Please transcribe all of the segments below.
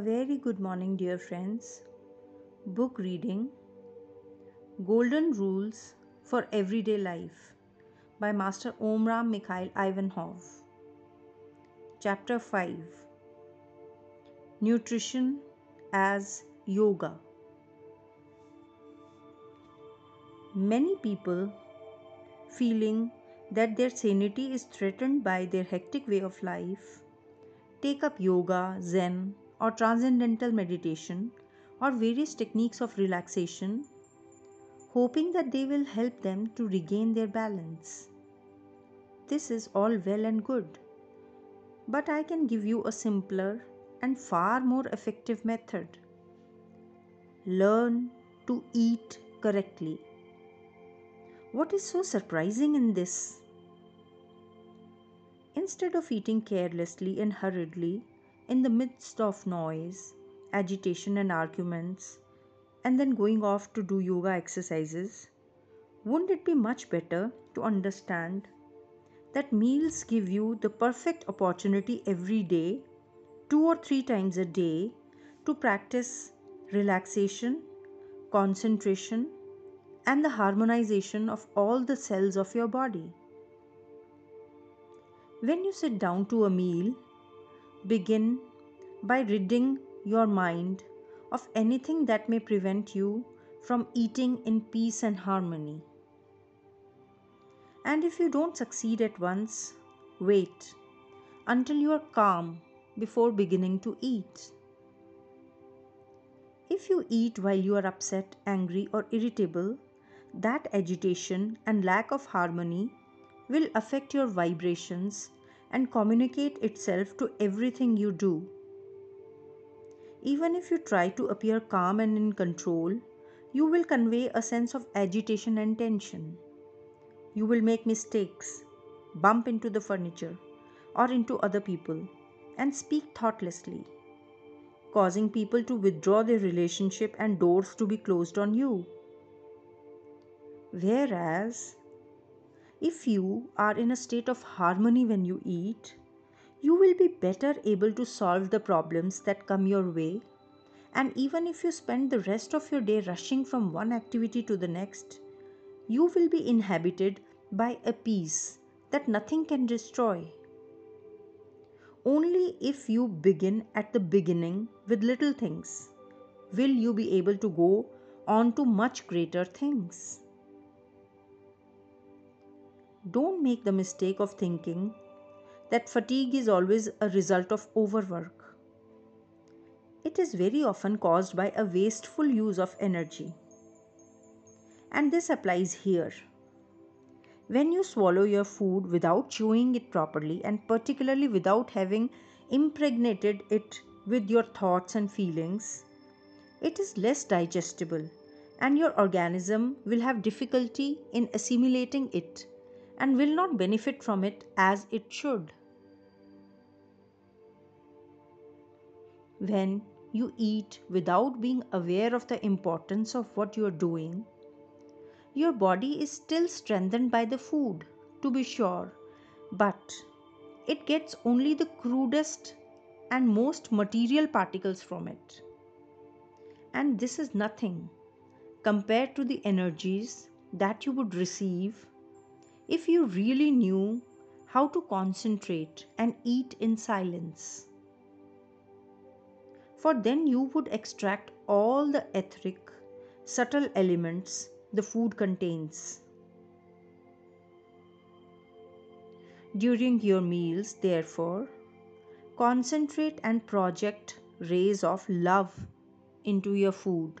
very good morning, dear friends. Book reading Golden Rules for Everyday Life by Master Omraam Mikhaël Aïvanhov. Chapter 5 Nutrition as Yoga. Many people feeling that their sanity is threatened by their hectic way of life take up yoga, zen, or transcendental meditation or various techniques of relaxation, hoping that they will help them to regain their balance. This is all well and good, but I can give you a simpler and far more effective method. Learn to eat correctly. What is so surprising in this? Instead of eating carelessly and hurriedly in the midst of noise, agitation, and arguments, and then going off to do yoga exercises, wouldn't it be much better to understand that meals give you the perfect opportunity every day, two or three times a day, to practice relaxation, concentration, and the harmonization of all the cells of your body? When you sit down to a meal, begin by ridding your mind of anything that may prevent you from eating in peace and harmony. And if you don't succeed at once, wait until you are calm before beginning to eat. If you eat while you are upset, angry, or irritable, that agitation and lack of harmony will affect your vibrations and communicate itself to everything you do. Even if you try to appear calm and in control, you will convey a sense of agitation and tension. You will make mistakes, bump into the furniture or into other people, and speak thoughtlessly, causing people to withdraw their relationship and doors to be closed on you. Whereas, if you are in a state of harmony when you eat, you will be better able to solve the problems that come your way. And even if you spend the rest of your day rushing from one activity to the next, you will be inhabited by a peace that nothing can destroy. Only if you begin at the beginning with little things will you be able to go on to much greater things. Don't make the mistake of thinking that fatigue is always a result of overwork. It is very often caused by a wasteful use of energy. And this applies here. When you swallow your food without chewing it properly, and particularly without having impregnated it with your thoughts and feelings, it is less digestible and your organism will have difficulty in assimilating it and will not benefit from it as it should. When you eat without being aware of the importance of what you are doing, your body is still strengthened by the food, to be sure, but it gets only the crudest and most material particles from it. And this is nothing compared to the energies that you would receive if you really knew how to concentrate and eat in silence. For then you would extract all the etheric, subtle elements the food contains. During your meals, therefore, concentrate and project rays of love into your food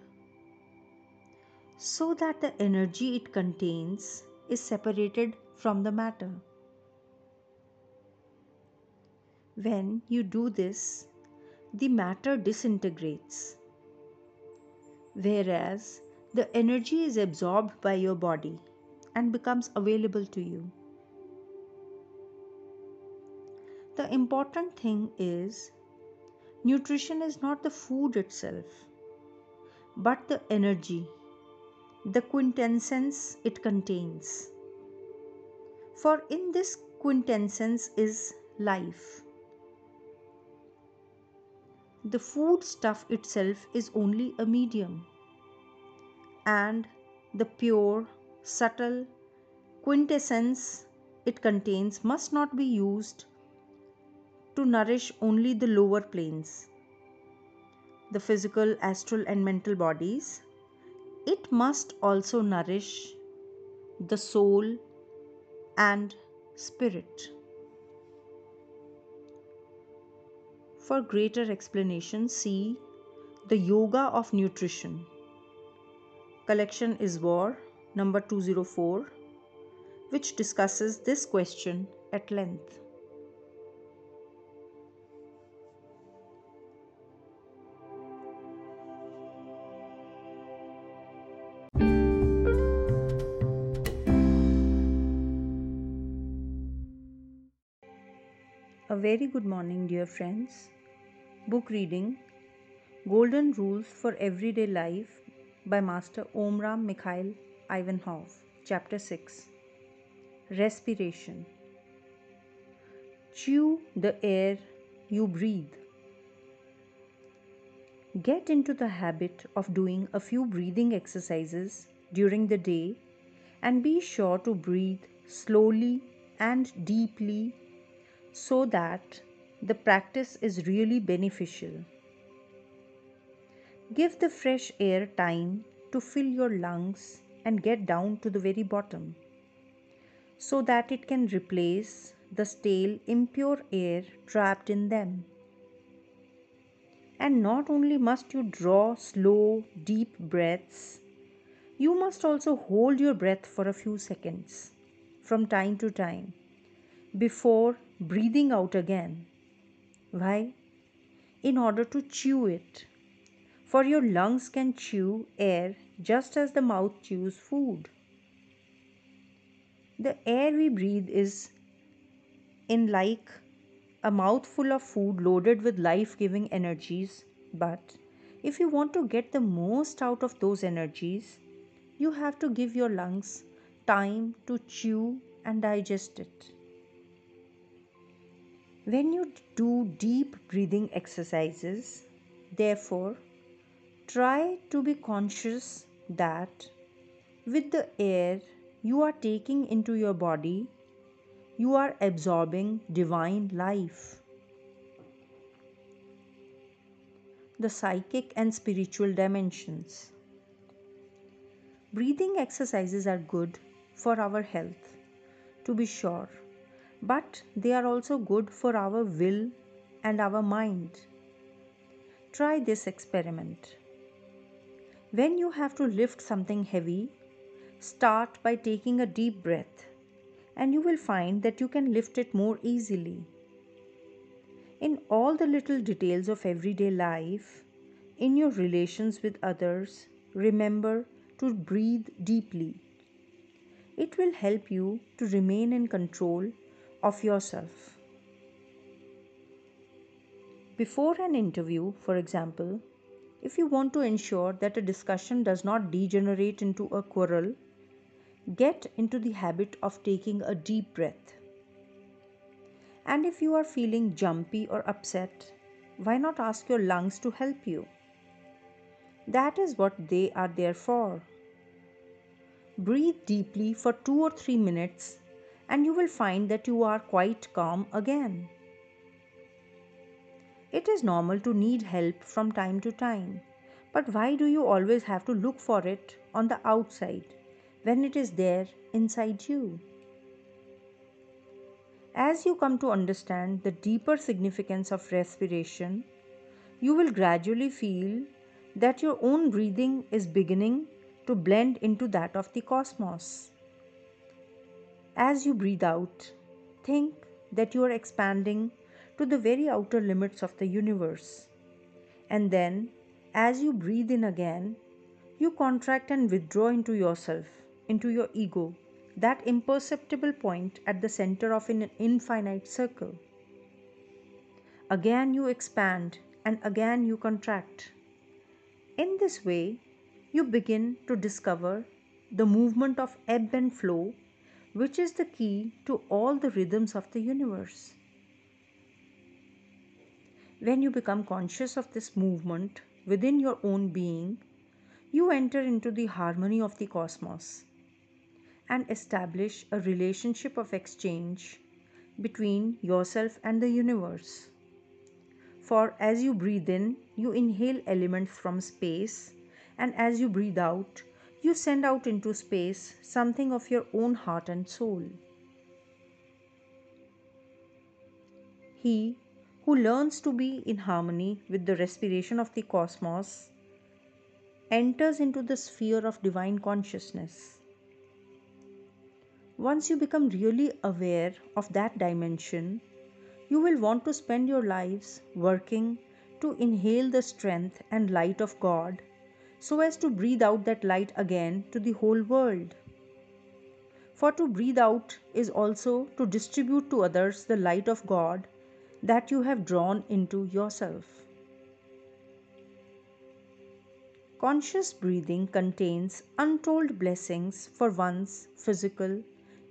so that the energy it contains is separated from the matter. When you do this, the matter disintegrates, whereas the energy is absorbed by your body and becomes available to you. The important thing is nutrition is not the food itself, but the energy the quintessence it contains. For in this quintessence is life. the food stuff itself is only a medium, and the pure, subtle quintessence it contains must not be used to nourish only the lower planes, the physical, astral, and mental bodies. It must also nourish the soul and spirit. For greater explanation, see The Yoga of Nutrition. Collection Izvor, number 204, which discusses this question at length. Very good morning, dear friends. Book reading Golden Rules for Everyday Life by Master Omraam Mikhaël Aïvanhov, Chapter 6 Respiration. Chew the air you breathe. Get into the habit of doing a few breathing exercises during the day and be sure to breathe slowly and deeply so that the practice is really beneficial. Give the fresh air time to fill your lungs and get down to the very bottom so that it can replace the stale, impure air trapped in them. And not only must you draw slow, deep breaths, you must also hold your breath for a few seconds from time to time before breathing out again. Why? In order to chew it. For your lungs can chew air just as the mouth chews food. The air we breathe is in like a mouthful of food loaded with life giving energies. But if you want to get the most out of those energies, you have to give your lungs time to chew and digest it. When you do deep breathing exercises, therefore, try to be conscious that with the air you are taking into your body, you are absorbing divine life. The psychic and spiritual dimensions. Breathing exercises are good for our health, to be sure but they are also good for our will and our mind. Try this experiment. When you have to lift something heavy, start by taking a deep breath and you will find that you can lift it more easily. In all the little details of everyday life, in your relations with others, remember to breathe deeply. It will help you to remain in control of yourself. Before an interview, for example, if you want to ensure that a discussion does not degenerate into a quarrel, get into the habit of taking a deep breath. And if you are feeling jumpy or upset, why not ask your lungs to help you? That is what they are there for. Breathe deeply for two or three minutes and you will find that you are quite calm again. It is normal to need help from time to time, but why do you always have to look for it on the outside when it is there inside you? As you come to understand the deeper significance of respiration, you will gradually feel that your own breathing is beginning to blend into that of the cosmos. As you breathe out, think that you are expanding to the very outer limits of the universe. And then, as you breathe in again, you contract and withdraw into yourself, into your ego, that imperceptible point at the center of an infinite circle. Again you expand and again you contract. In this way, you begin to discover the movement of ebb and flow which is the key to all the rhythms of the universe. When you become conscious of this movement within your own being, you enter into the harmony of the cosmos and establish a relationship of exchange between yourself and the universe. For as you breathe in, you inhale elements from space, and as you breathe out, you send out into space something of your own heart and soul. He who learns to be in harmony with the respiration of the cosmos enters into the sphere of divine consciousness. Once you become really aware of that dimension, you will want to spend your lives working to inhale the strength and light of God so as to breathe out that light again to the whole world. For to breathe out is also to distribute to others the light of God that you have drawn into yourself. Conscious breathing contains untold blessings for one's physical,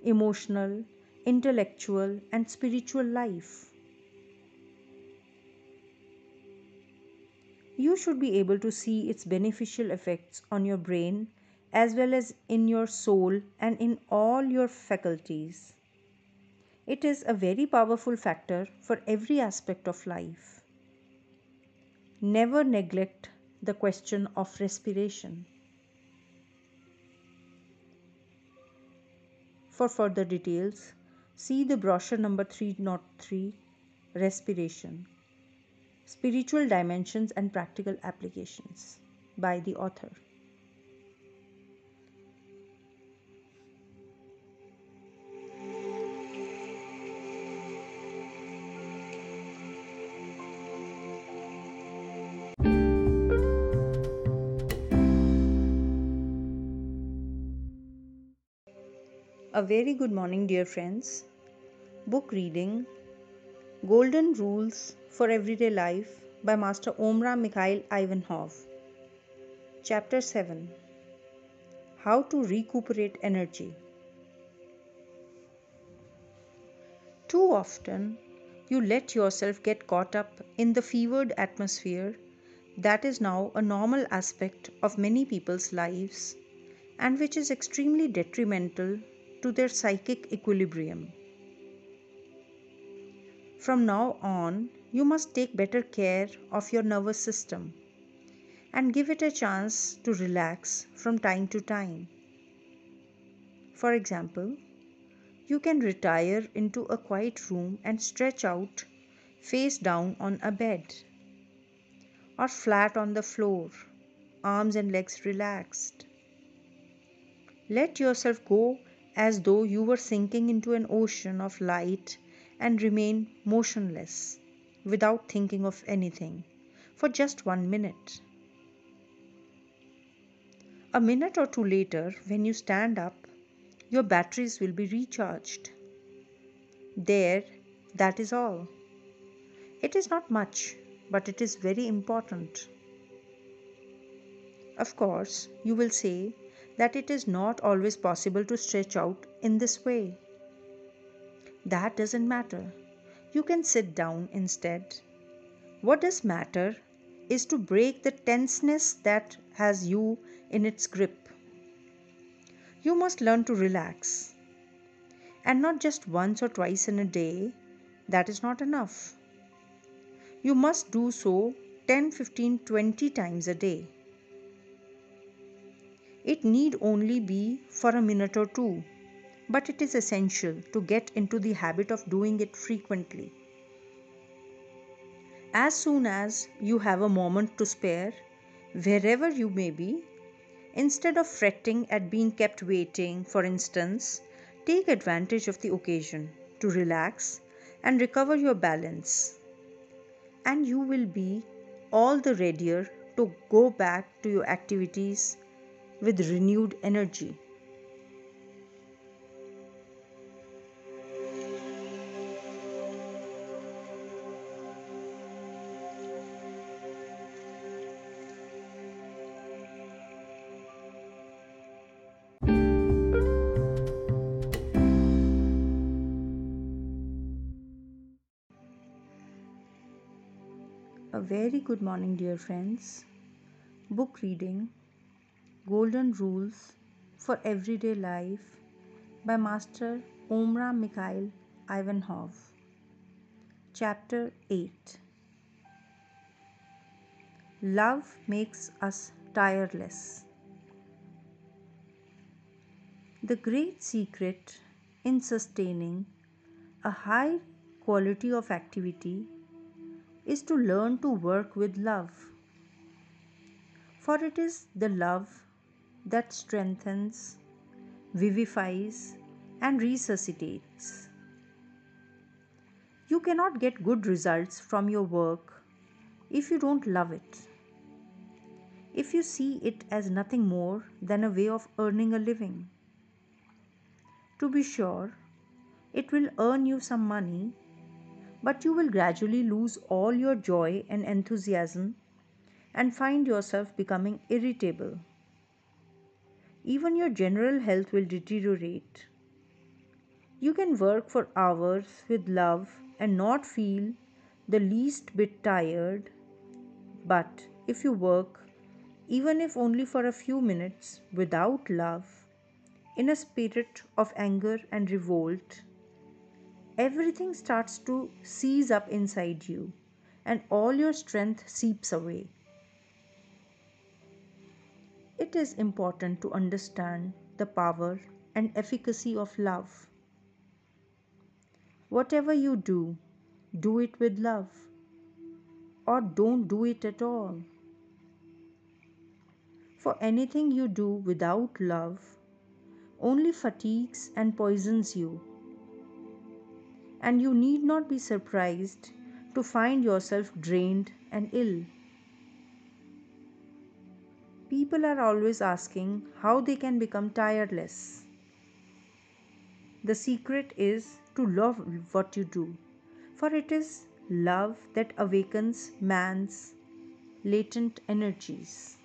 emotional, intellectual, and spiritual life. You should be able to see its beneficial effects on your brain as well as in your soul and in all your faculties. It is a very powerful factor for every aspect of life. Never neglect the question of respiration. For further details, see the brochure number 303 Respiration Spiritual Dimensions and Practical Applications by the author. A very good morning, dear friends. Book reading Golden Rules for Everyday Life by Master Omraam Mikhaël Aïvanhov. Chapter 7 How to Recuperate Energy. Too often, you let yourself get caught up in the fevered atmosphere that is now a normal aspect of many people's lives and which is extremely detrimental to their psychic equilibrium. From now on, you must take better care of your nervous system and give it a chance to relax from time to time. For example, you can retire into a quiet room and stretch out face down on a bed or flat on the floor, arms and legs relaxed. Let yourself go as though you were sinking into an ocean of light and remain motionless without thinking of anything for just one minute. A minute or two later, when you stand up, your batteries will be recharged. There, that is all. It is not much, but it is very important. Of course, you will say that it is not always possible to stretch out in this way. That doesn't matter. You can sit down instead. What does matter is to break the tenseness that has you in its grip. You must learn to relax. And not just once or twice in a day, that is not enough. You must do so 10, 15, 20 times a day. It need only be for a minute or two, but it is essential to get into the habit of doing it frequently. As soon as you have a moment to spare, wherever you may be, instead of fretting at being kept waiting, for instance, take advantage of the occasion to relax and recover your balance. And you will be all the readier to go back to your activities with renewed energy. Very good morning, dear friends. Book reading Golden Rules for Everyday Life by Master Omraam Mikhaël Aïvanhov. Chapter 8 Love makes us tireless. The great secret in sustaining a high quality of activity is to learn to work with love. For it is the love that strengthens, vivifies, and resuscitates. You cannot get good results from your work if you don't love it. If you see it as nothing more than a way of earning a living. To be sure, it will earn you some money but you will gradually lose all your joy and enthusiasm and find yourself becoming irritable. Even your general health will deteriorate. You can work for hours with love and not feel the least bit tired, but if you work, even if only for a few minutes, without love, in a spirit of anger and revolt, everything starts to seize up inside you and all your strength seeps away. It is important to understand the power and efficacy of love. Whatever you do, do it with love or don't do it at all. For anything you do without love only fatigues and poisons you and you need not be surprised to find yourself drained and ill. People are always asking how they can become tireless. The secret is to love what you do, for it is love that awakens man's latent energies.